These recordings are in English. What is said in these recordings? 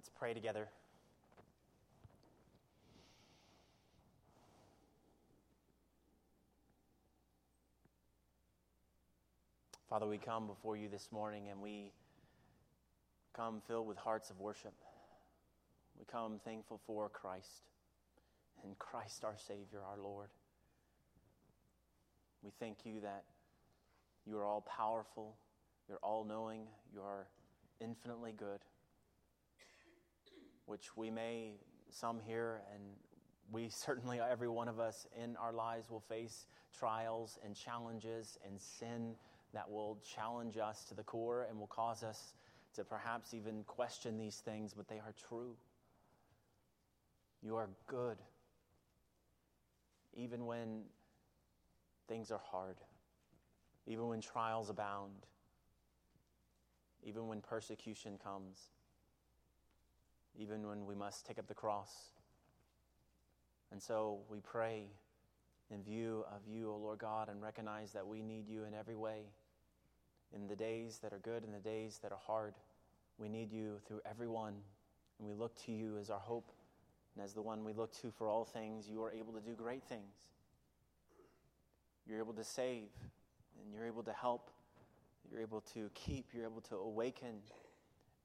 Let's pray together. Father, we come before you this morning and we come filled with hearts of worship. We come thankful for Christ and Christ our Savior, our Lord. We thank you that you are all powerful, you're all knowing, you are infinitely good, which we may, some here, and we certainly, every one of us in our lives will face trials and challenges and sin that will challenge us to the core and will cause us to perhaps even question these things, but they are true. You are good, even when things are hard, even when trials abound, even when persecution comes, even when we must take up the cross. And so we pray in view of you, O Lord God, and recognize that we need you in every way in the days that are good and the days that are hard. We need you through every one, and we look to you as our hope and as the one we look to for all things. You are able to do great things. You're able to save, and you're able to help. You're able to keep. You're able to awaken.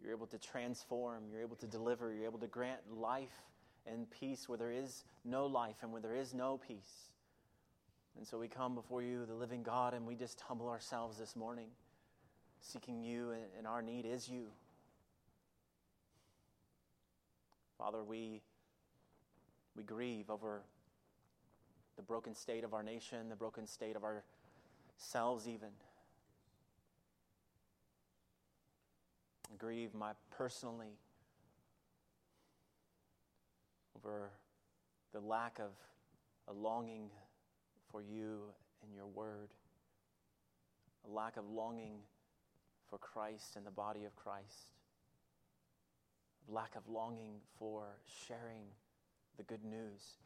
You're able to transform. You're able to deliver. You're able to grant life and peace where there is no life and where there is no peace. And so we come before you, the living God, and we just humble ourselves this morning seeking you, and our need is you. Father, we, we grieve over the broken state of our nation, the broken state of ourselves, even. Grieve my personally over the lack of a longing for you and your word, a lack of longing for Christ and the body of Christ, a lack of longing for sharing the good news,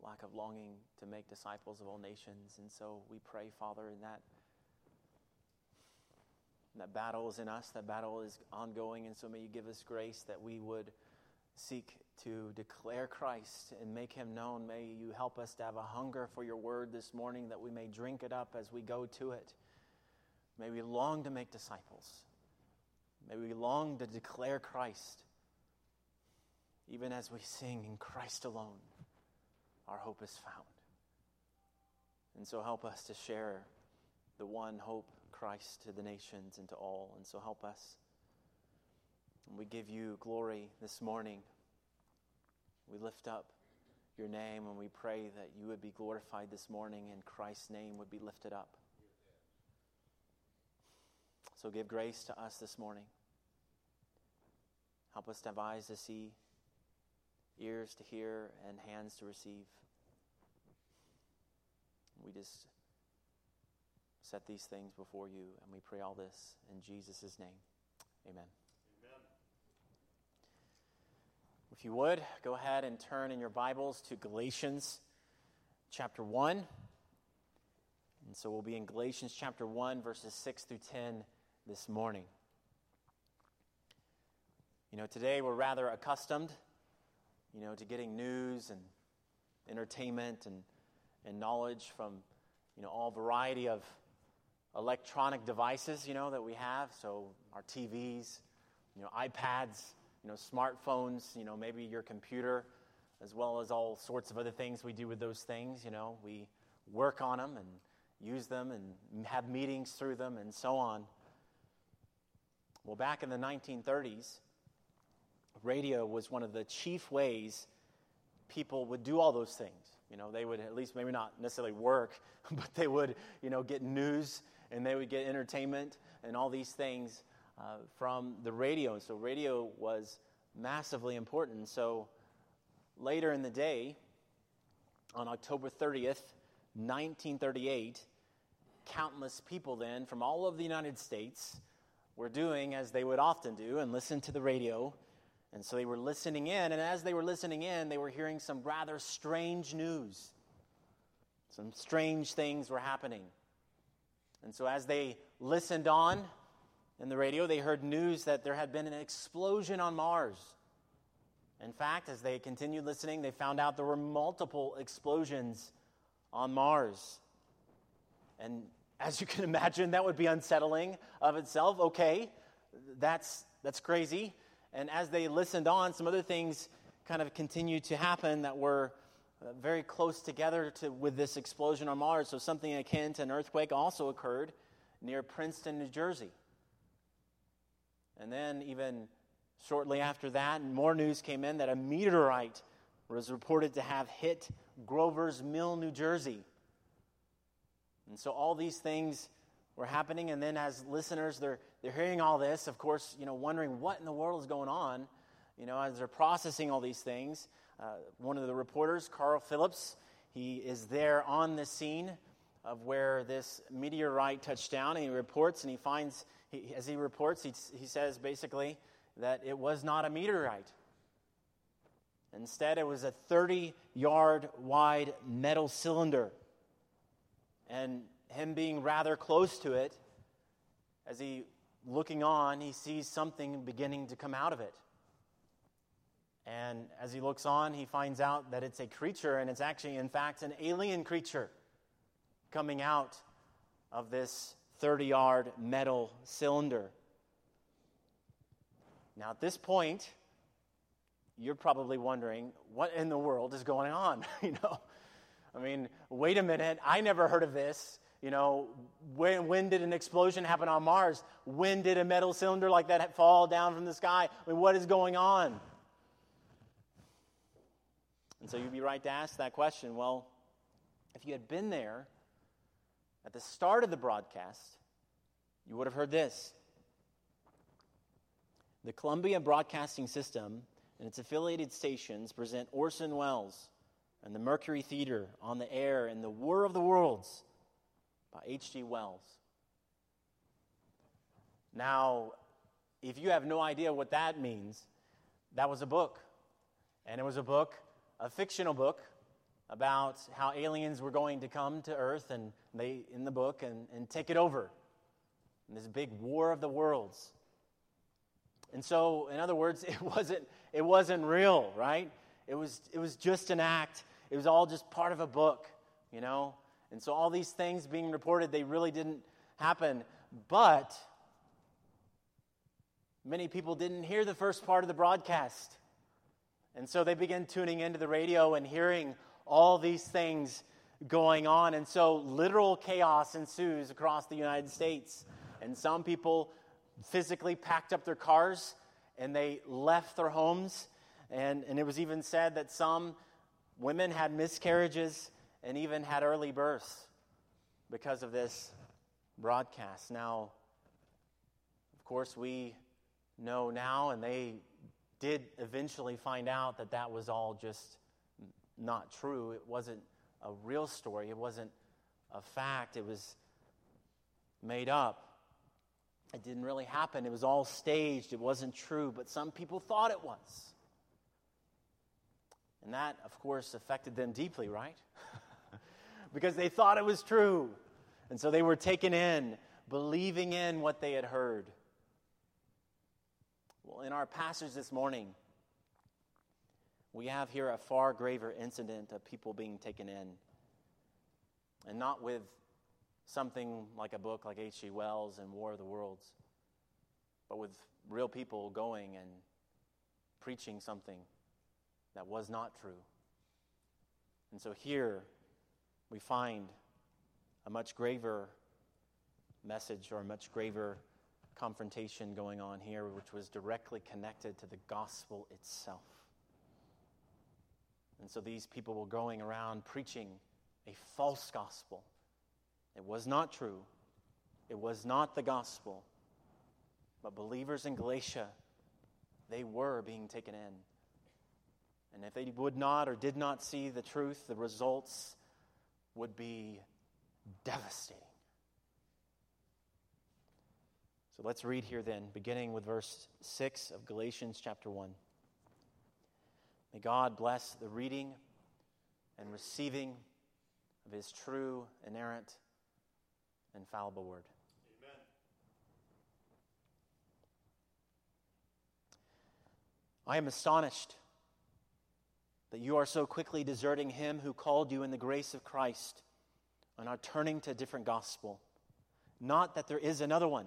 a lack of longing to make disciples of all nations. And so we pray, Father, in that. That battle is in us, that battle is ongoing, and so may you give us grace that we would seek to declare Christ and make him known. May you help us to have a hunger for your word this morning that we may drink it up as we go to it. May we long to make disciples. May we long to declare Christ, even as we sing in Christ alone, our hope is found. And so help us to share the one hope, Christ, to the nations and to all. And so help us. And we give you glory this morning. We lift up your name and we pray that you would be glorified this morning and Christ's name would be lifted up. So give grace to us this morning. Help us to have eyes to see, ears to hear, and hands to receive. We just set these things before you, and we pray all this in Jesus' name. Amen. Amen. If you would, go ahead and turn in your Bibles to Galatians chapter 1. And so we'll be in Galatians chapter 1, verses 6 through 10 this morning. You know, today we're rather accustomed, you know, to getting news and entertainment and, and knowledge from, you know, all variety of electronic devices, you know, that we have. So our TVs, you know, iPads, you know, smartphones, you know, maybe your computer, as well as all sorts of other things we do with those things. You know, we work on them and use them and have meetings through them and so on. Well, back in the 1930s, radio was one of the chief ways people would do all those things. You know, they would at least maybe not necessarily work, but they would, you know, get news and they would get entertainment and all these things uh, from the radio. And so radio was massively important. So later in the day, on October 30th, 1938, countless people then from all over the United States were doing as they would often do and listen to the radio. And so they were listening in, and as they were listening in, they were hearing some rather strange news. Some strange things were happening. And so as they listened on in the radio, they heard news that there had been an explosion on Mars. In fact, as they continued listening, they found out there were multiple explosions on Mars. And as you can imagine, that would be unsettling of itself. Okay, that's, that's crazy. And as they listened on, some other things kind of continued to happen that were uh, very close together to, with this explosion on Mars. So something akin to an earthquake also occurred near Princeton, New Jersey. And then, even shortly after that, more news came in that a meteorite was reported to have hit Grover's Mill, New Jersey. And so all these things were happening. And then as listeners, they're, they're hearing all this, of course, you know, wondering what in the world is going on, you know, as they're processing all these things. Uh, one of the reporters, Carl Phillips, he is there on the scene of where this meteorite touched down, and he reports, and he finds, he, as he reports, he, he says basically that it was not a meteorite. Instead, it was a 30 yard wide metal cylinder. And him being rather close to it, as he looking on, he sees something beginning to come out of it. And as he looks on, he finds out that it's a creature, and it's actually, in fact, an alien creature coming out of this 30 yard metal cylinder. Now, at this point, you're probably wondering, what in the world is going on? you know, I mean, wait a minute, I never heard of this. You know, when, when did an explosion happen on Mars? When did a metal cylinder like that fall down from the sky? I mean, what is going on? And so you'd be right to ask that question. Well, if you had been there at the start of the broadcast, you would have heard this. The Columbia Broadcasting System and its affiliated stations present Orson Welles and the Mercury Theater on the air in The War of the Worlds by H.G. Wells. Now, if you have no idea what that means, that was a book. And it was a book, a fictional book, about how aliens were going to come to Earth and they in the book and, and take it over. In this big war of the worlds. And so, in other words, it wasn't, it wasn't real, right? It was, it was just an act. It was all just part of a book, you know? And so all these things being reported, they really didn't happen. But many people didn't hear the first part of the broadcast. And so they begin tuning into the radio and hearing all these things going on. And so literal chaos ensues across the United States. And some people physically packed up their cars and they left their homes. And, and it was even said that some women had miscarriages and even had early births because of this broadcast. Now, of course, we know now, and they did eventually find out that that was all just not true. It wasn't a real story, it wasn't a fact, it was made up. It didn't really happen. It was all staged. It wasn't true, but some people thought it was. And that, of course, affected them deeply, right? because they thought it was true. And so they were taken in, believing in what they had heard. Well, in our passage this morning, we have here a far graver incident of people being taken in. And not with something like a book like H.G. Wells and War of the Worlds, but with real people going and preaching something that was not true. And so here we find a much graver message or a much graver confrontation going on here, which was directly connected to the gospel itself. And so these people were going around preaching a false gospel. It was not true. It was not the gospel. But believers in Galatia, they were being taken in. And if they would not or did not see the truth, the results would be devastating. So let's read here then, beginning with verse 6 of Galatians chapter 1. May God bless the reading and receiving of his true, inerrant, infallible word. Amen. I am astonished that you are so quickly deserting him who called you in the grace of Christ and are turning to a different gospel. Not that there is another one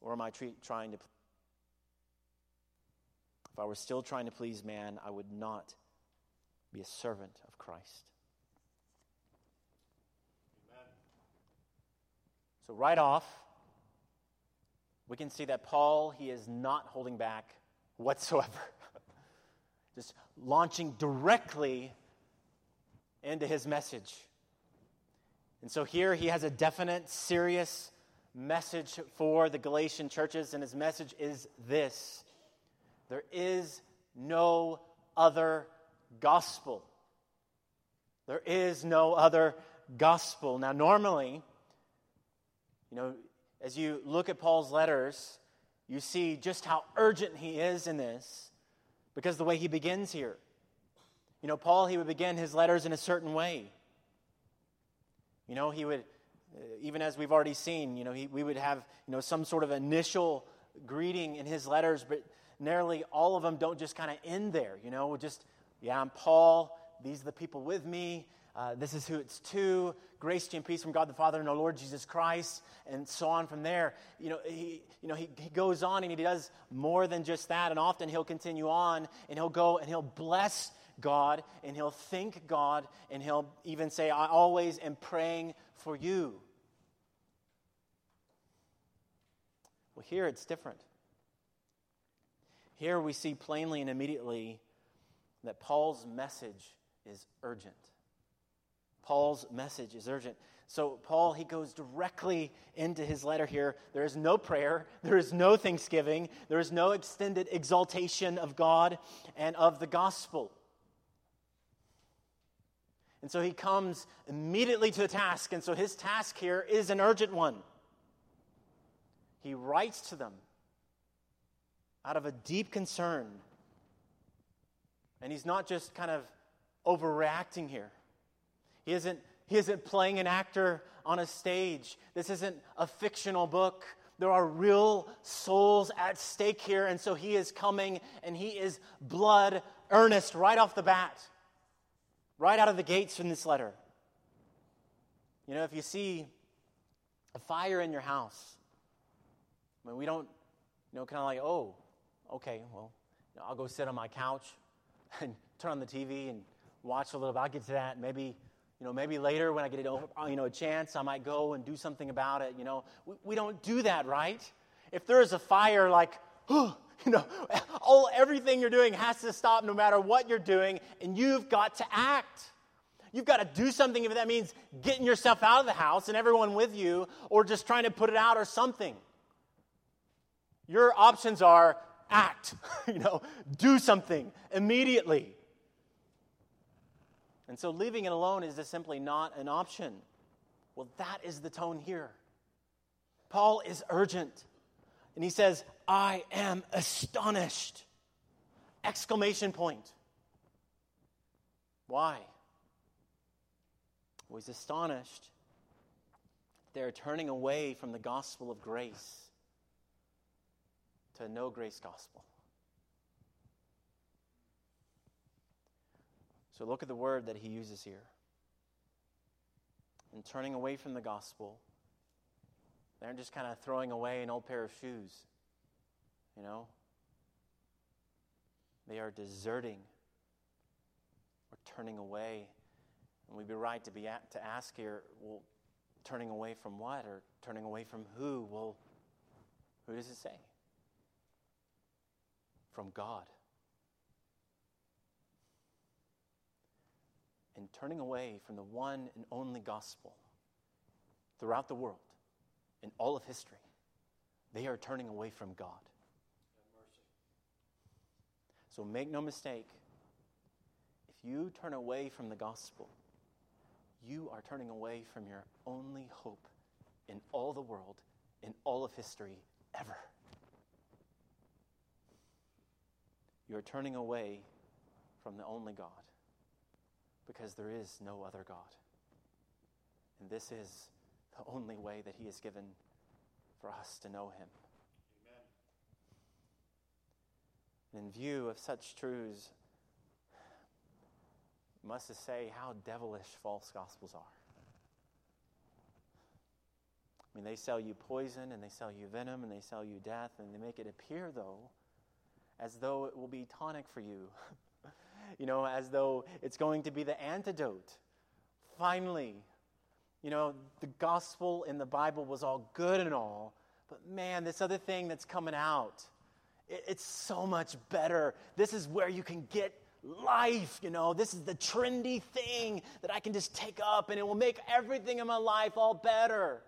Or am I tre- trying to if I were still trying to please man, I would not be a servant of Christ. Amen. So, right off, we can see that Paul, he is not holding back whatsoever. Just launching directly into his message. And so here he has a definite, serious message for the Galatian churches, and his message is this there is no other gospel. There is no other gospel. Now, normally, you know, as you look at Paul's letters, you see just how urgent he is in this because the way he begins here. You know, Paul, he would begin his letters in a certain way. You know, he would, even as we've already seen, you know, he, we would have, you know, some sort of initial greeting in his letters, but nearly all of them don't just kind of end there. You know, just, yeah, I'm Paul. These are the people with me. Uh, this is who it's to. Grace and peace from God the Father and our Lord Jesus Christ, and so on from there. You know, he, you know, he, he goes on and he does more than just that, and often he'll continue on and he'll go and he'll bless God and he'll thank God and he'll even say, I always am praying for you. Well, here it's different. Here we see plainly and immediately that Paul's message is urgent. Paul's message is urgent. So, Paul, he goes directly into his letter here. There is no prayer, there is no thanksgiving, there is no extended exaltation of God and of the gospel. And so he comes immediately to the task. And so his task here is an urgent one. He writes to them out of a deep concern. And he's not just kind of overreacting here. He isn't, he isn't playing an actor on a stage. This isn't a fictional book. There are real souls at stake here. And so he is coming and he is blood earnest right off the bat, right out of the gates in this letter. You know, if you see a fire in your house, I mean, we don't, you know, kind of like, oh, okay, well, I'll go sit on my couch and turn on the TV and watch a little bit. I'll get to that. Maybe, you know, maybe later when I get you know, a chance, I might go and do something about it. You know, we, we don't do that, right? If there is a fire, like, you know, all everything you're doing has to stop no matter what you're doing, and you've got to act. You've got to do something if that means getting yourself out of the house and everyone with you, or just trying to put it out or something. Your options are act, you know, do something immediately. And so leaving it alone is just simply not an option. Well, that is the tone here. Paul is urgent. And he says, I am astonished. Exclamation point. Why? Well, he's astonished. They're turning away from the gospel of grace to a no grace gospel. So look at the word that he uses here. In turning away from the gospel, they're just kind of throwing away an old pair of shoes. You know? They are deserting or turning away. And we'd be right to, be at, to ask here, well, turning away from what or turning away from who? Well, who does it say? from God. And turning away from the one and only gospel throughout the world, in all of history, they are turning away from God. So make no mistake, if you turn away from the gospel, you are turning away from your only hope in all the world, in all of history, ever. You're turning away from the only God because there is no other God. And this is the only way that He has given for us to know Him. And in view of such truths, must say how devilish false gospels are. I mean, they sell you poison and they sell you venom and they sell you death, and they make it appear, though, as though it will be tonic for you. you know, as though it's going to be the antidote. Finally, you know, the gospel in the Bible was all good and all, but man, this other thing that's coming out, it's so much better. This is where you can get life, you know. This is the trendy thing that I can just take up and it will make everything in my life all better.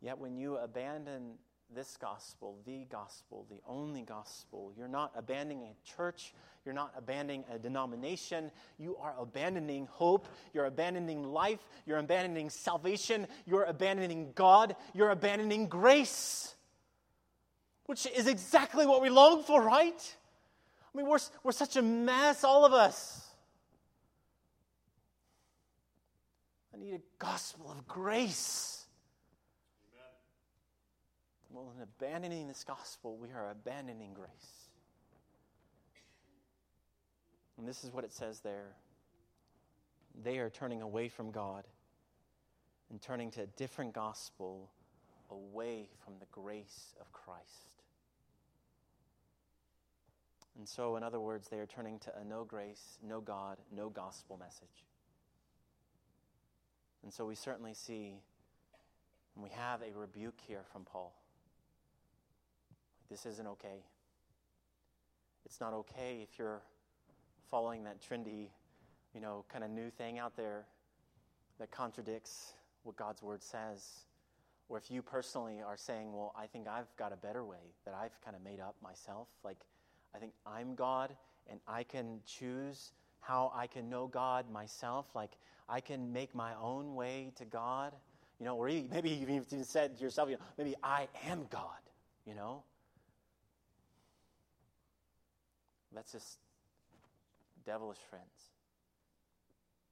Yet when you abandon this gospel, the gospel, the only gospel, you're not abandoning a church, you're not abandoning a denomination, you are abandoning hope, you're abandoning life, you're abandoning salvation, you're abandoning God, you're abandoning grace, which is exactly what we long for, right? I mean, we're, we're such a mess, all of us. I need a gospel of grace. Well, in abandoning this gospel, we are abandoning grace. And this is what it says there. They are turning away from God and turning to a different gospel away from the grace of Christ. And so, in other words, they are turning to a no grace, no God, no gospel message. And so we certainly see, and we have a rebuke here from Paul. This isn't okay. It's not okay if you're following that trendy, you know, kind of new thing out there that contradicts what God's word says. Or if you personally are saying, well, I think I've got a better way that I've kind of made up myself. Like, I think I'm God and I can choose how I can know God myself. Like, I can make my own way to God. You know, or maybe you've even said to yourself, you know, maybe I am God, you know? That's just devilish friends.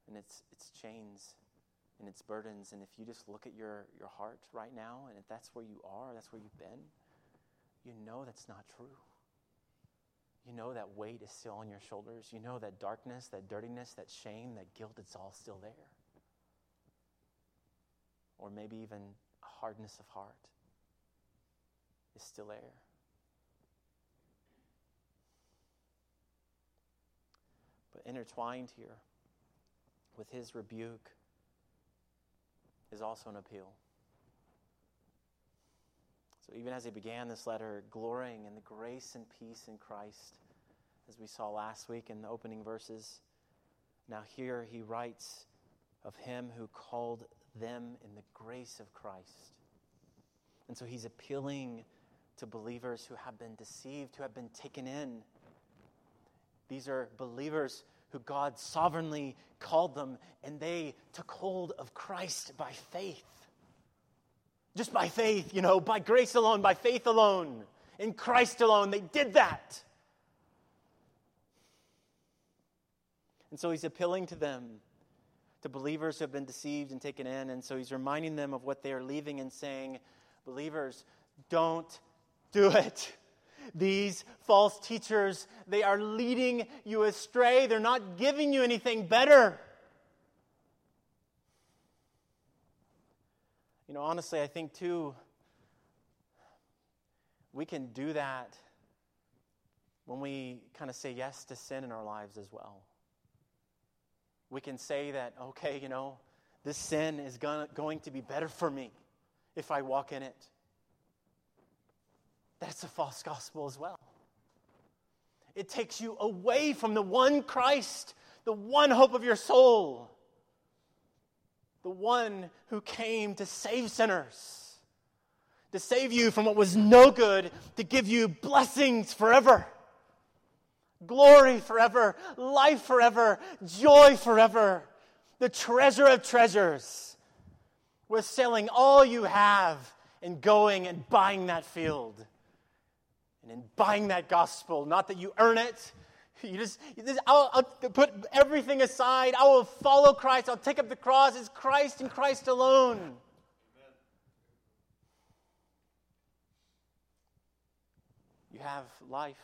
And it's, it's chains and it's burdens. And if you just look at your, your heart right now, and if that's where you are, that's where you've been, you know that's not true. You know that weight is still on your shoulders. You know that darkness, that dirtiness, that shame, that guilt, it's all still there. Or maybe even hardness of heart is still there. But intertwined here with his rebuke is also an appeal. So even as he began this letter, glorying in the grace and peace in Christ, as we saw last week in the opening verses, now here he writes of him who called them in the grace of Christ. And so he's appealing to believers who have been deceived, who have been taken in these are believers who God sovereignly called them, and they took hold of Christ by faith. Just by faith, you know, by grace alone, by faith alone, in Christ alone. They did that. And so he's appealing to them, to believers who have been deceived and taken in. And so he's reminding them of what they are leaving and saying, Believers, don't do it. These false teachers, they are leading you astray. They're not giving you anything better. You know, honestly, I think too, we can do that when we kind of say yes to sin in our lives as well. We can say that, okay, you know, this sin is gonna, going to be better for me if I walk in it. That's a false gospel as well. It takes you away from the one Christ, the one hope of your soul, the one who came to save sinners. to save you from what was no good, to give you blessings forever, glory forever, life forever, joy forever, the treasure of treasures, with selling all you have and going and buying that field and in buying that gospel. Not that you earn it. You just, you just I'll, I'll put everything aside. I will follow Christ. I'll take up the cross. It's Christ and Christ alone. You have life,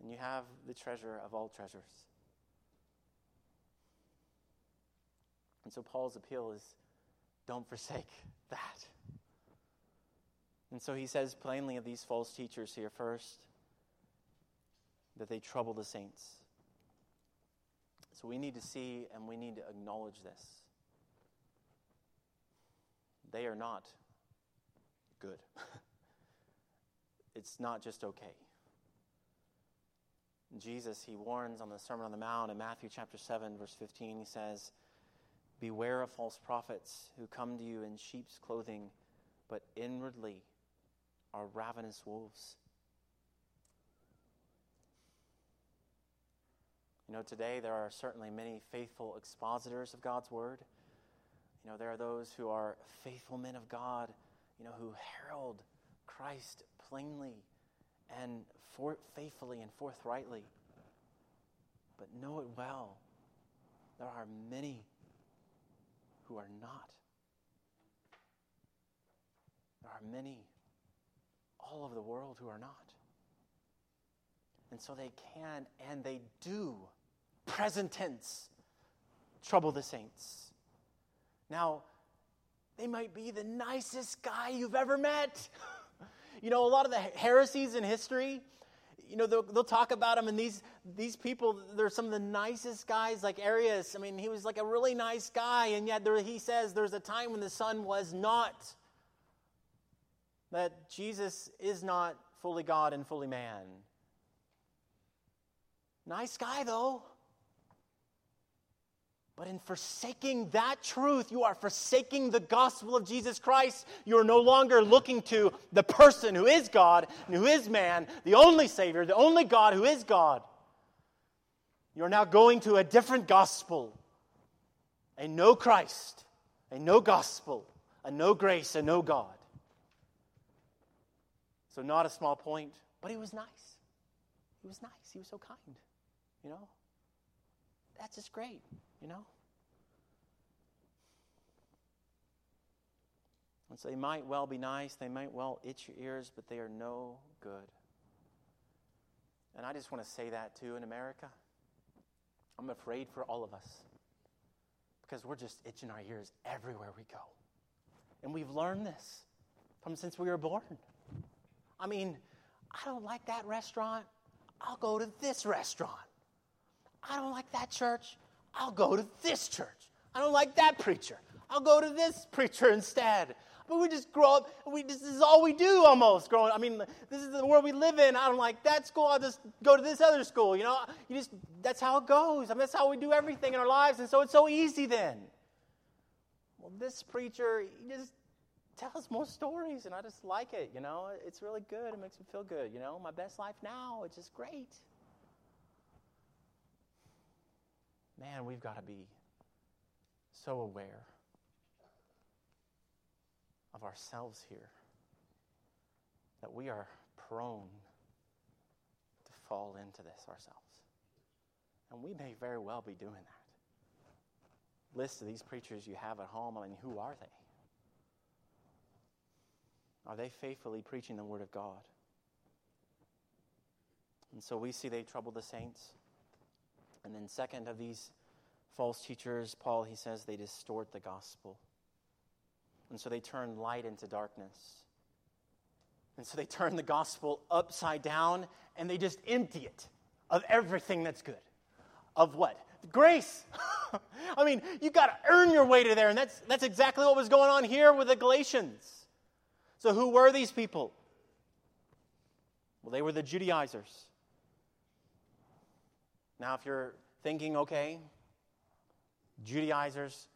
and you have the treasure of all treasures. And so Paul's appeal is don't forsake that. And so he says plainly of these false teachers here first that they trouble the saints. So we need to see and we need to acknowledge this. They are not good. it's not just okay. Jesus, he warns on the Sermon on the Mount in Matthew chapter 7, verse 15, he says, Beware of false prophets who come to you in sheep's clothing, but inwardly are ravenous wolves. You know, today there are certainly many faithful expositors of God's word. You know, there are those who are faithful men of God, you know, who herald Christ plainly and for, faithfully and forthrightly. But know it well, there are many who are not. There are many all over the world who are not. And so they can and they do, present tense, trouble the saints. Now, they might be the nicest guy you've ever met. you know, a lot of the heresies in history, you know, they'll, they'll, talk about them, and these, these people, they're some of the nicest guys, like Arius. I mean, he was like a really nice guy, and yet there, he says there's a time when the sun was not that Jesus is not fully God and fully man. Nice guy, though. But in forsaking that truth, you are forsaking the gospel of Jesus Christ. You are no longer looking to the person who is God and who is man, the only Savior, the only God who is God. You're now going to a different gospel a no Christ, a no gospel, a no grace, a no God. So, not a small point, but he was nice. He was nice. He was so kind, you know? That's just great, you know? And so they might well be nice, they might well itch your ears, but they are no good. And I just want to say that too in America. I'm afraid for all of us because we're just itching our ears everywhere we go. And we've learned this from since we were born. I mean, I don't like that restaurant. I'll go to this restaurant. I don't like that church. I'll go to this church. I don't like that preacher. I'll go to this preacher instead. But we just grow up. We this is all we do almost growing. I mean, this is the world we live in. I don't like that school. I'll just go to this other school. You know, you just that's how it goes. I mean, that's how we do everything in our lives. And so it's so easy then. Well, this preacher, he just tell us more stories, and I just like it, you know. It's really good. It makes me feel good, you know. My best life now, it's just great. Man, we've got to be so aware of ourselves here that we are prone to fall into this ourselves. And we may very well be doing that. List of these preachers you have at home, I mean, who are they? Are they faithfully preaching the Word of God? And so we see they trouble the saints. And then, second of these false teachers, Paul, he says they distort the gospel. And so they turn light into darkness. And so they turn the gospel upside down and they just empty it of everything that's good. Of what? Grace. I mean, you've got to earn your way to there. And that's, that's exactly what was going on here with the Galatians. So, who were these people? Well, they were the Judaizers. Now, if you're thinking, okay, Judaizers,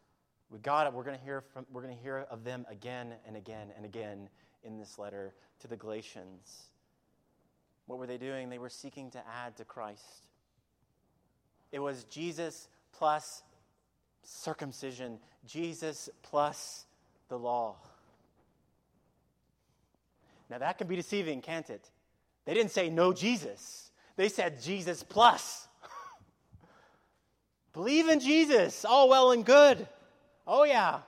we got it. We're going to hear from, we're going to hear of them again and again and again in this letter to the Galatians. What were they doing? They were seeking to add to Christ. It was Jesus plus circumcision, Jesus plus the law. Now that can be deceiving, can't it? They didn't say no Jesus, they said Jesus plus. Believe in Jesus, all well and good. Oh, yeah.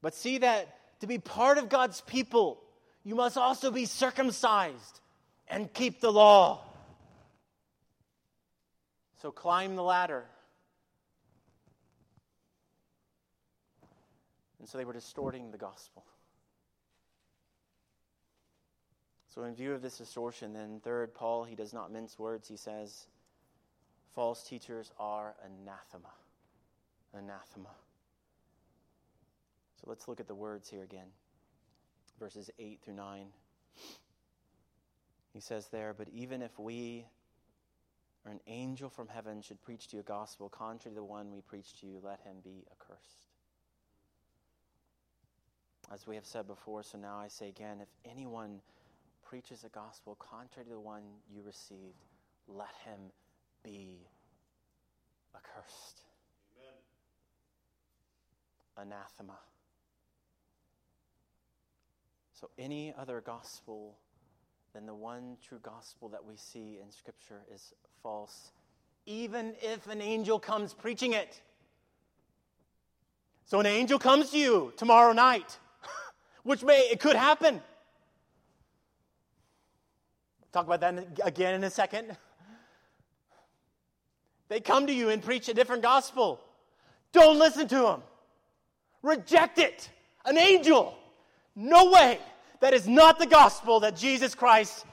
But see that to be part of God's people, you must also be circumcised and keep the law. So climb the ladder. And so they were distorting the gospel. So, in view of this distortion, then, third, Paul, he does not mince words. He says, false teachers are anathema. Anathema. So, let's look at the words here again. Verses 8 through 9. He says there, But even if we or an angel from heaven should preach to you a gospel contrary to the one we preach to you, let him be accursed. As we have said before, so now I say again if anyone preaches a gospel contrary to the one you received, let him be accursed. Amen. Anathema. So, any other gospel than the one true gospel that we see in Scripture is false, even if an angel comes preaching it. So, an angel comes to you tomorrow night, which may, it could happen. Talk about that again in a second. They come to you and preach a different gospel. Don't listen to them. Reject it. An angel. No way. That is not the gospel that Jesus Christ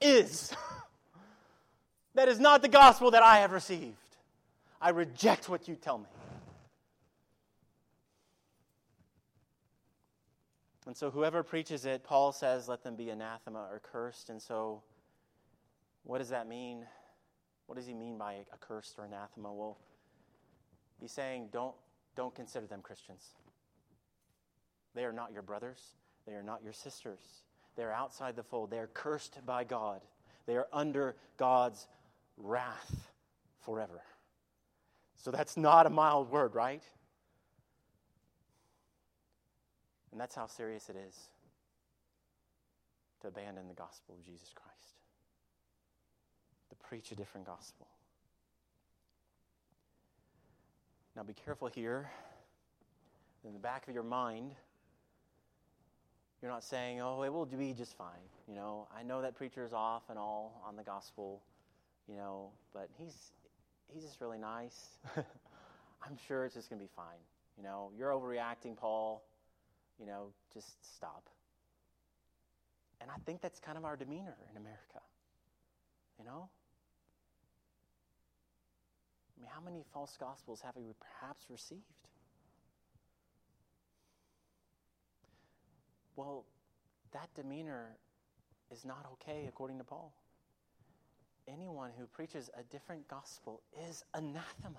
is. that is not the gospel that I have received. I reject what you tell me. And so, whoever preaches it, Paul says, let them be anathema or cursed. And so, what does that mean? What does he mean by accursed or anathema? Well, he's saying don't, don't consider them Christians. They are not your brothers, they are not your sisters. They are outside the fold. They are cursed by God. They are under God's wrath forever. So that's not a mild word, right? And that's how serious it is to abandon the gospel of Jesus Christ preach a different gospel. Now be careful here. In the back of your mind, you're not saying, oh, it will be just fine. You know, I know that preacher is off and all on the gospel, you know, but he's he's just really nice. I'm sure it's just going to be fine. You know, you're overreacting, Paul. You know, just stop. And I think that's kind of our demeanor in America. You know? Mean, how many false gospels have we perhaps received? Well, that demeanor is not okay according to Paul. Anyone who preaches a different gospel is anathema.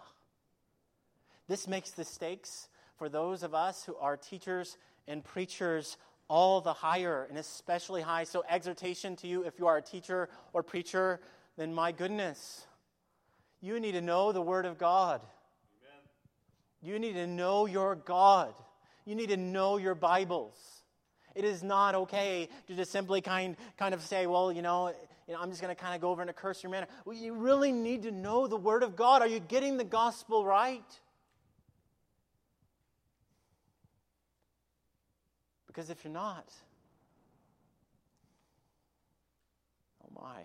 This makes the stakes for those of us who are teachers and preachers all the higher and especially high. So, exhortation to you if you are a teacher or preacher, then my goodness, you need to know the Word of God. Amen. You need to know your God. You need to know your Bibles. It is not okay to just simply kind, kind of say, well, you know, you know I'm just going to kind of go over in a cursory manner. Well, you really need to know the Word of God. Are you getting the gospel right? Because if you're not, oh my.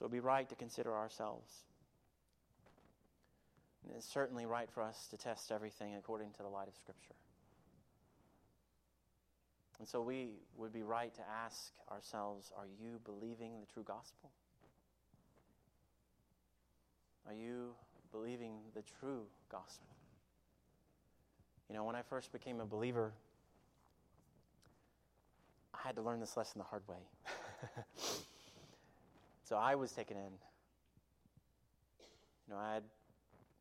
So it would be right to consider ourselves. And it's certainly right for us to test everything according to the light of Scripture. And so we would be right to ask ourselves are you believing the true gospel? Are you believing the true gospel? You know, when I first became a believer, I had to learn this lesson the hard way. So I was taken in. You know, I had,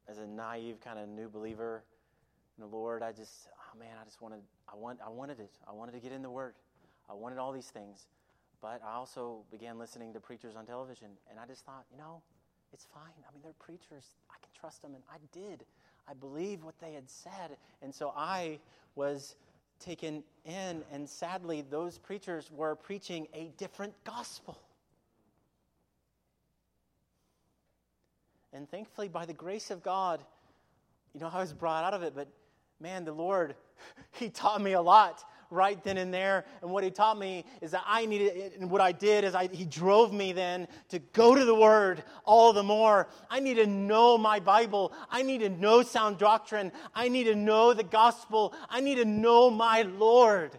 as a naive kind of new believer, in the Lord, I just, oh man, I just wanted, I want, I wanted it. I wanted to get in the Word. I wanted all these things. But I also began listening to preachers on television, and I just thought, you know, it's fine. I mean, they're preachers. I can trust them, and I did. I believed what they had said. And so I was taken in, and sadly, those preachers were preaching a different gospel. And thankfully, by the grace of God, you know, I was brought out of it, but man, the Lord, He taught me a lot right then and there. And what He taught me is that I needed, and what I did is I, He drove me then to go to the Word all the more. I need to know my Bible. I need to know sound doctrine. I need to know the gospel. I need to know my Lord.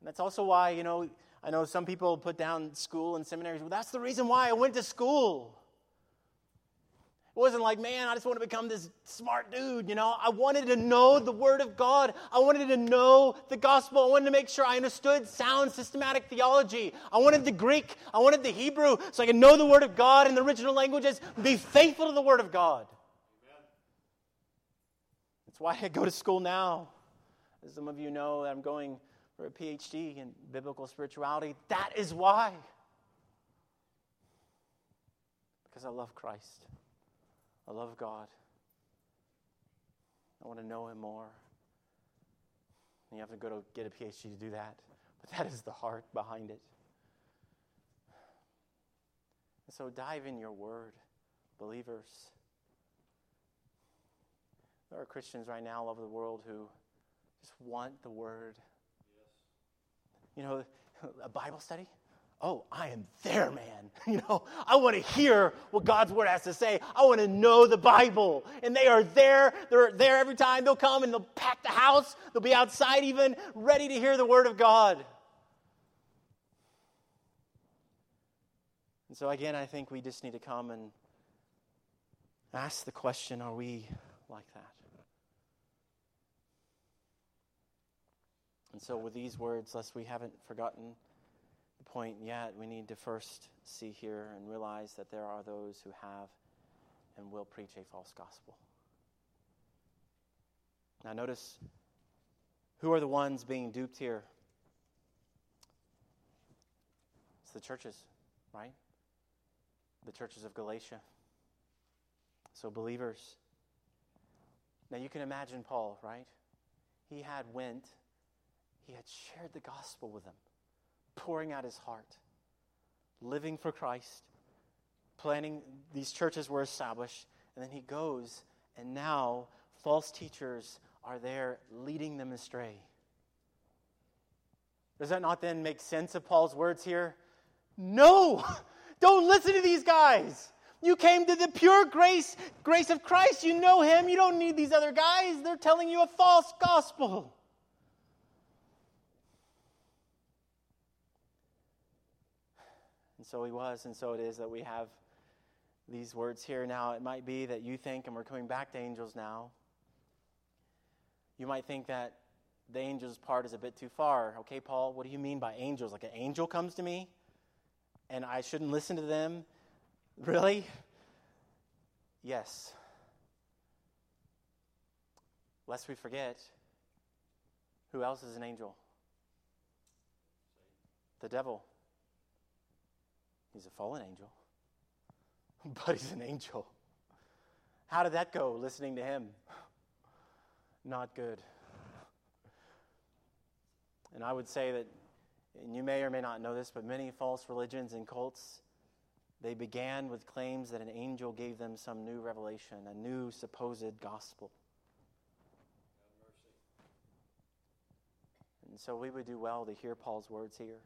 And that's also why, you know, I know some people put down school and seminaries. Well, that's the reason why I went to school. It wasn't like, man, I just want to become this smart dude, you know. I wanted to know the Word of God. I wanted to know the gospel. I wanted to make sure I understood sound systematic theology. I wanted the Greek. I wanted the Hebrew so I could know the Word of God in the original languages be faithful to the Word of God. Amen. That's why I go to school now. As some of you know, I'm going for a PhD in biblical spirituality. That is why. Because I love Christ. I love God. I want to know Him more. And you have to go to get a PhD to do that. But that is the heart behind it. And so dive in your word, believers. There are Christians right now all over the world who just want the word. You know, a Bible study? oh, I am there, man. You know, I want to hear what God's word has to say. I want to know the Bible. And they are there. They're there every time. They'll come and they'll pack the house. They'll be outside even, ready to hear the word of God. And so, again, I think we just need to come and ask the question are we like that? And so, with these words, lest we haven't forgotten the point yet, we need to first see here and realize that there are those who have and will preach a false gospel. Now, notice who are the ones being duped here? It's the churches, right? The churches of Galatia. So, believers. Now, you can imagine Paul, right? He had went, he had shared the gospel with them pouring out his heart, living for Christ, planning, these churches were established, and then he goes, and now false teachers are there leading them astray. Does that not then make sense of Paul's words here? No! Don't listen to these guys. You came to the pure grace, grace of Christ. You know him. You don't need these other guys. They're telling you a false gospel. And so he was, and so it is that we have these words here. Now, it might be that you think, and we're coming back to angels now, you might think that the angels part is a bit too far. Okay, Paul, what do you mean by angels? Like an angel comes to me and I shouldn't listen to them? Really? Yes. Lest we forget, who else is an angel? The devil. He's a fallen angel, but he's an angel. How did that go listening to him? Not good. And I would say that, and you may or may not know this, but many false religions and cults, they began with claims that an angel gave them some new revelation, a new supposed gospel. And so we would do well to hear Paul's words here.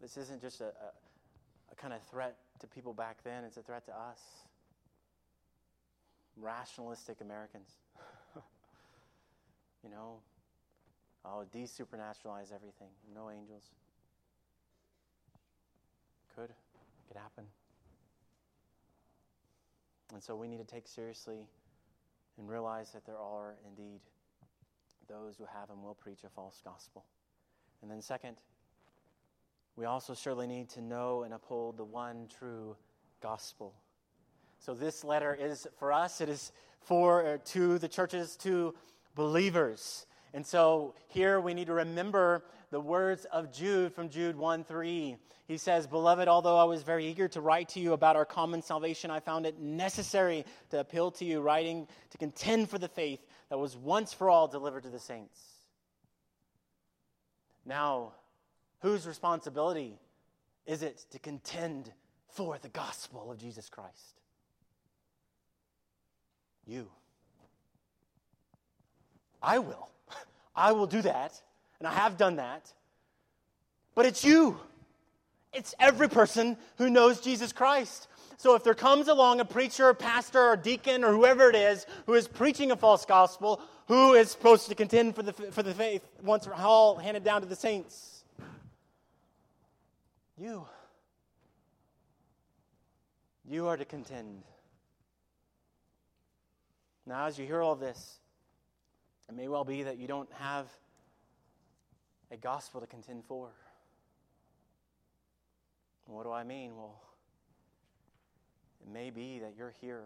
This isn't just a, a, a kind of threat to people back then, it's a threat to us. Rationalistic Americans. you know, oh, desupernaturalize everything. No angels. Could. Could happen. And so we need to take seriously and realize that there are indeed those who have and will preach a false gospel. And then, second, we also surely need to know and uphold the one true gospel. So this letter is for us, it is for uh, to the churches, to believers. And so here we need to remember the words of Jude from Jude 1 3. He says, Beloved, although I was very eager to write to you about our common salvation, I found it necessary to appeal to you, writing to contend for the faith that was once for all delivered to the saints. Now, whose responsibility is it to contend for the gospel of Jesus Christ? You. I will. I will do that, and I have done that. But it's you. It's every person who knows Jesus Christ. So if there comes along a preacher, or pastor, or deacon, or whoever it is who is preaching a false gospel, who is supposed to contend for the, for the faith once all handed down to the saints? You. You are to contend. Now, as you hear all this, it may well be that you don't have a gospel to contend for. What do I mean? Well, it may be that you're here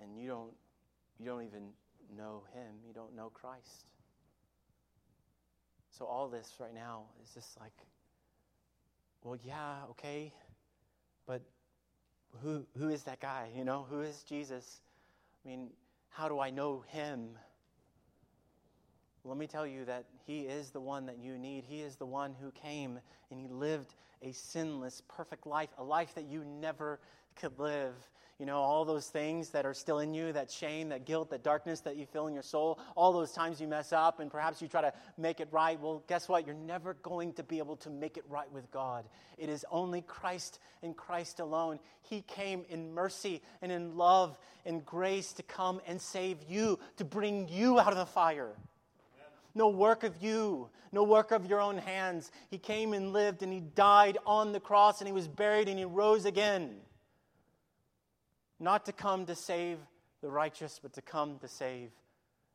and you don't you don't even know him. You don't know Christ. So all this right now is just like well, yeah, okay. But who who is that guy? You know, who is Jesus? I mean, how do I know him? Let me tell you that He is the one that you need. He is the one who came and He lived a sinless, perfect life, a life that you never could live. You know, all those things that are still in you, that shame, that guilt, that darkness that you feel in your soul, all those times you mess up and perhaps you try to make it right. Well, guess what? You're never going to be able to make it right with God. It is only Christ and Christ alone. He came in mercy and in love and grace to come and save you, to bring you out of the fire no work of you, no work of your own hands. He came and lived and he died on the cross and he was buried and he rose again. Not to come to save the righteous, but to come to save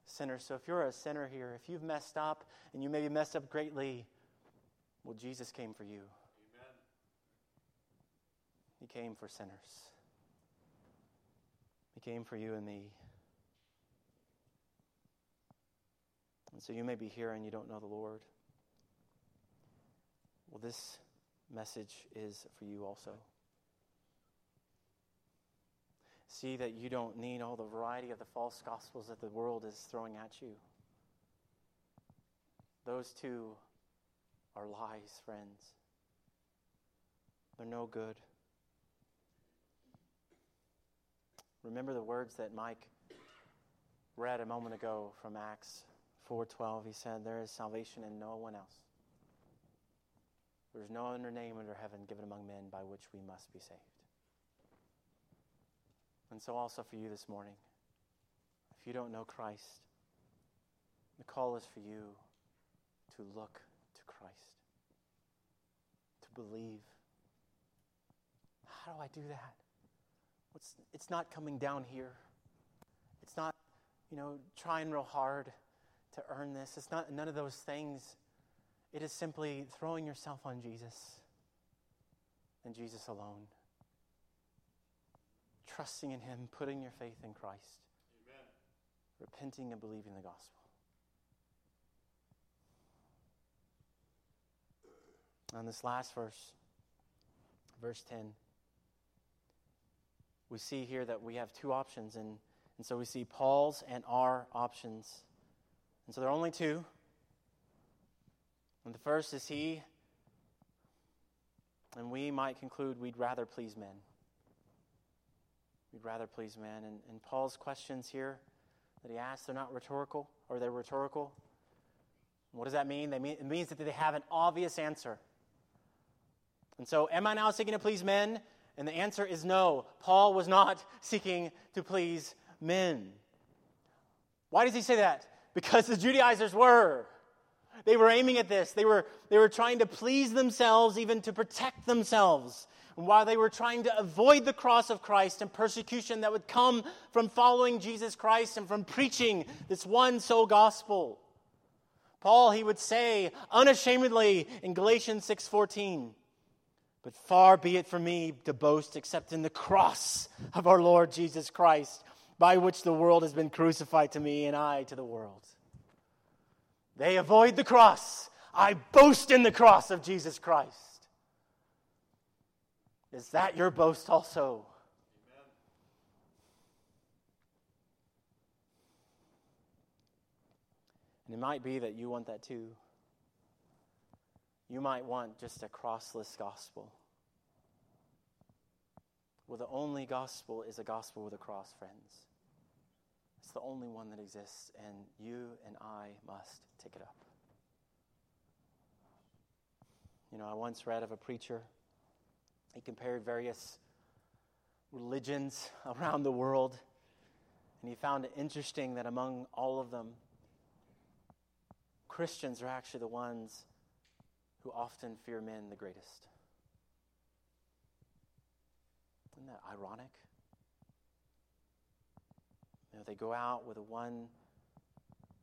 sinners. So if you're a sinner here, if you've messed up and you maybe messed up greatly, well, Jesus came for you. Amen. He came for sinners. He came for you and me. And so you may be here and you don't know the Lord. Well, this message is for you also. See that you don't need all the variety of the false gospels that the world is throwing at you. Those two are lies, friends. They're no good. Remember the words that Mike read a moment ago from Acts 4:12 he said there is salvation in no one else. There is no other name under heaven given among men by which we must be saved. And so also for you this morning, if you don't know Christ, the call is for you to look to Christ, to believe. How do I do that? It's, it's not coming down here. It's not, you know, trying real hard to earn this. It's not none of those things. It is simply throwing yourself on Jesus and Jesus alone. Trusting in Him, putting your faith in Christ, Amen. repenting and believing the gospel. On this last verse, verse 10, we see here that we have two options, and, and so we see Paul's and our options. And so there are only two. And the first is He, and we might conclude we'd rather please men. We'd rather please men. And, and Paul's questions here that he asks, they're not rhetorical, or they're rhetorical. What does that mean? They mean? It means that they have an obvious answer. And so, am I now seeking to please men? And the answer is no. Paul was not seeking to please men. Why does he say that? because the Judaizers were. They were aiming at this. They were, they were trying to please themselves, even to protect themselves. And while they were trying to avoid the cross of Christ and persecution that would come from following Jesus Christ and from preaching this one sole gospel. Paul, he would say unashamedly in Galatians 6:14, But far be it from me to boast except in the cross of our Lord Jesus Christ, by which the world has been crucified to me and I to the world. They avoid the cross. I boast in the cross of Jesus Christ. Is that your boast also? Amen. And it might be that you want that too. You might want just a crossless gospel. Well, the only gospel is a gospel with a cross, friends. It's the only one that exists, and you and I must take it up. You know, I once read of a preacher, he compared various religions around the world, and he found it interesting that among all of them, Christians are actually the ones who often fear men the greatest. Isn't that ironic? You know, they go out with a one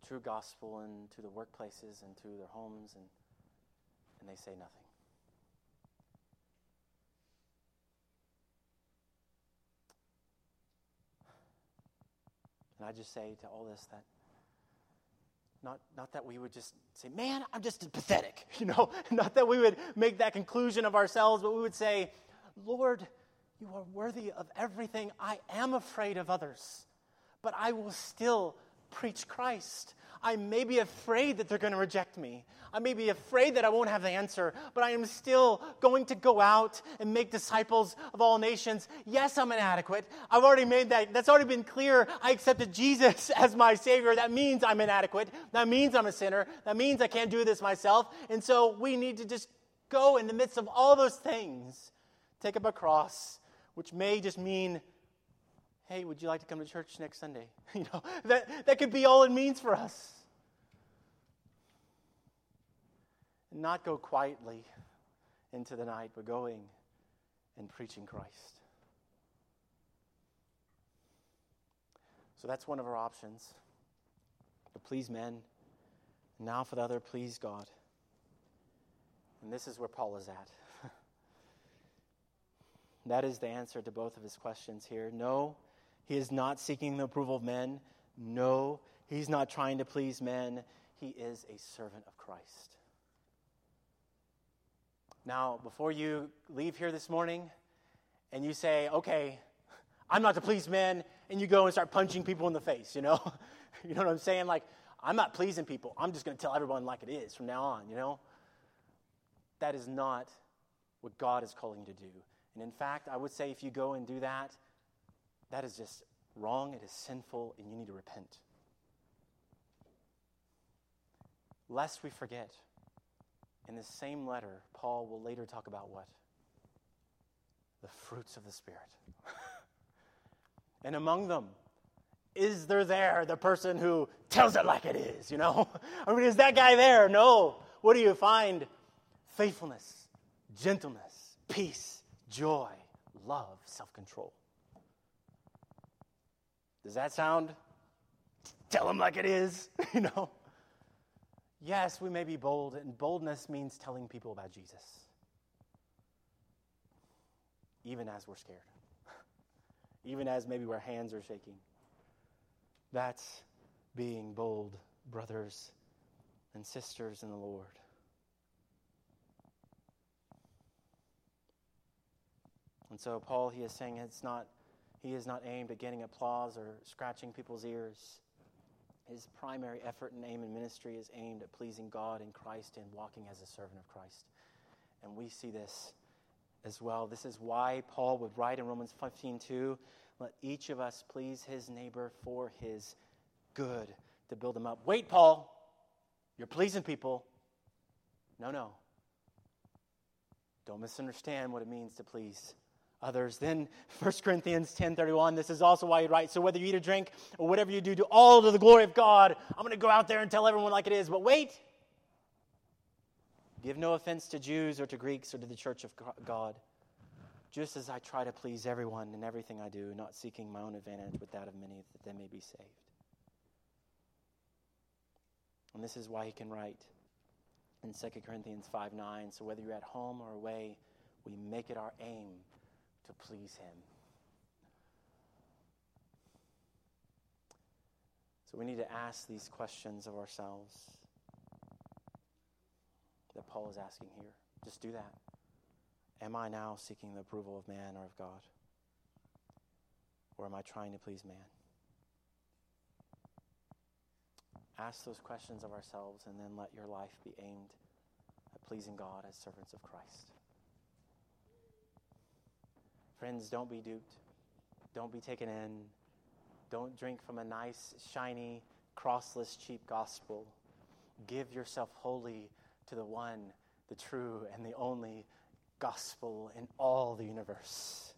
true gospel into the workplaces and to their homes and, and they say nothing. And I just say to all this that not, not that we would just say, man, I'm just pathetic, you know, not that we would make that conclusion of ourselves, but we would say, Lord, you are worthy of everything. I am afraid of others, but I will still preach Christ. I may be afraid that they're going to reject me. I may be afraid that I won't have the answer, but I am still going to go out and make disciples of all nations. Yes, I'm inadequate. I've already made that. That's already been clear. I accepted Jesus as my Savior. That means I'm inadequate. That means I'm a sinner. That means I can't do this myself. And so we need to just go in the midst of all those things, take up a cross, which may just mean hey, would you like to come to church next Sunday? you know, that, that could be all it means for us. Not go quietly into the night, but going and preaching Christ. So that's one of our options. To please men. Now for the other, please God. And this is where Paul is at. that is the answer to both of his questions here. No, he is not seeking the approval of men. No, he's not trying to please men. He is a servant of Christ. Now, before you leave here this morning and you say, okay, I'm not to please men, and you go and start punching people in the face, you know? you know what I'm saying? Like, I'm not pleasing people. I'm just going to tell everyone like it is from now on, you know? That is not what God is calling you to do. And in fact, I would say if you go and do that, that is just wrong, it is sinful, and you need to repent. Lest we forget, in the same letter, Paul will later talk about what? The fruits of the Spirit. and among them, is there there the person who tells it like it is, you know? I mean, is that guy there? No. What do you find? Faithfulness, gentleness, peace, joy, love, self control. Does that sound? Tell them like it is, you know? Yes, we may be bold, and boldness means telling people about Jesus, even as we're scared, even as maybe our hands are shaking. That's being bold, brothers and sisters in the Lord. And so, Paul, he is saying it's not he is not aimed at getting applause or scratching people's ears. His primary effort and aim in ministry is aimed at pleasing God in Christ and walking as a servant of Christ. And we see this as well. This is why Paul would write in Romans 15:2, "Let each of us please his neighbor for his good, to build him up." Wait, Paul. You're pleasing people. No, no. Don't misunderstand what it means to please others. Then 1 Corinthians 10:31, this is also why he writes, so whether you eat or drink or whatever you do, do all to the glory of God. I'm going to go out there and tell everyone like it is, but wait. Give no offense to Jews or to Greeks or to the church of God, just as I try to please everyone in everything I do, not seeking my own advantage but that of many that they may be saved. And this is why he can write in 2 Corinthians 5 9. So whether you're at home or away, we make it our aim to please Him. So we need to ask these questions of ourselves that Paul is asking here. Just do that. Am I now seeking the approval of man or of God? Or am I trying to please man? Ask those questions of ourselves and then let your life be aimed at pleasing God as servants of Christ. Friends, don't be duped. Don't be taken in. Don't drink from a nice, shiny, crossless, cheap gospel. Give yourself wholly to the one, the true, and the only gospel in all the universe.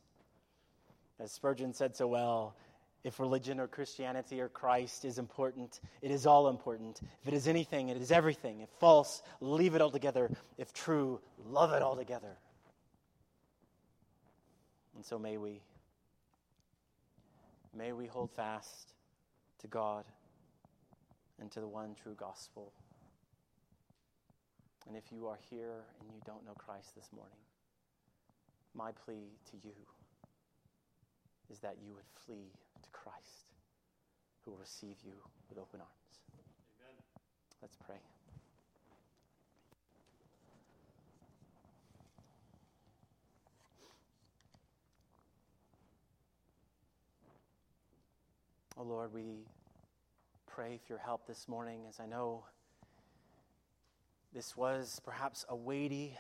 As Spurgeon said so well, if religion or Christianity or Christ is important, it is all important. If it is anything, it is everything. If false, leave it altogether. If true, love it altogether. And so may we. May we hold fast to God and to the one true gospel. And if you are here and you don't know Christ this morning, my plea to you is that you would flee to Christ, who will receive you with open arms. Amen. Let's pray. Oh Lord, we pray for your help this morning as I know this was perhaps a weighty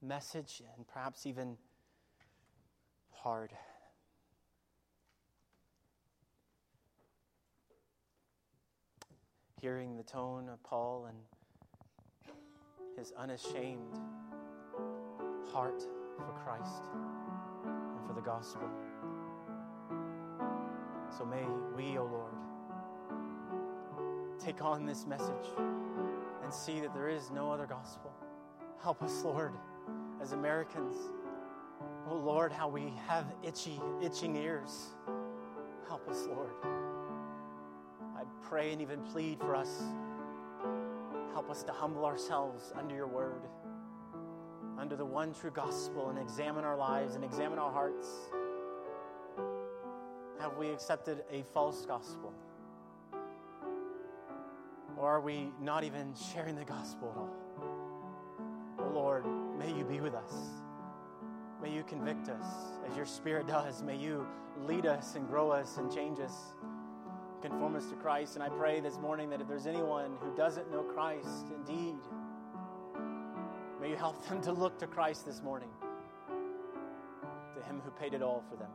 message and perhaps even hard. Hearing the tone of Paul and his unashamed heart for Christ and for the gospel. So may we, O oh Lord, take on this message and see that there is no other gospel. Help us, Lord, as Americans Oh Lord, how we have itchy, itching ears. Help us, Lord. I pray and even plead for us. Help us to humble ourselves under your word, under the one true gospel, and examine our lives and examine our hearts. Have we accepted a false gospel? Or are we not even sharing the gospel at all? Oh Lord, may you be with us. May you convict us as your Spirit does. May you lead us and grow us and change us, conform us to Christ. And I pray this morning that if there's anyone who doesn't know Christ, indeed, may you help them to look to Christ this morning, to Him who paid it all for them.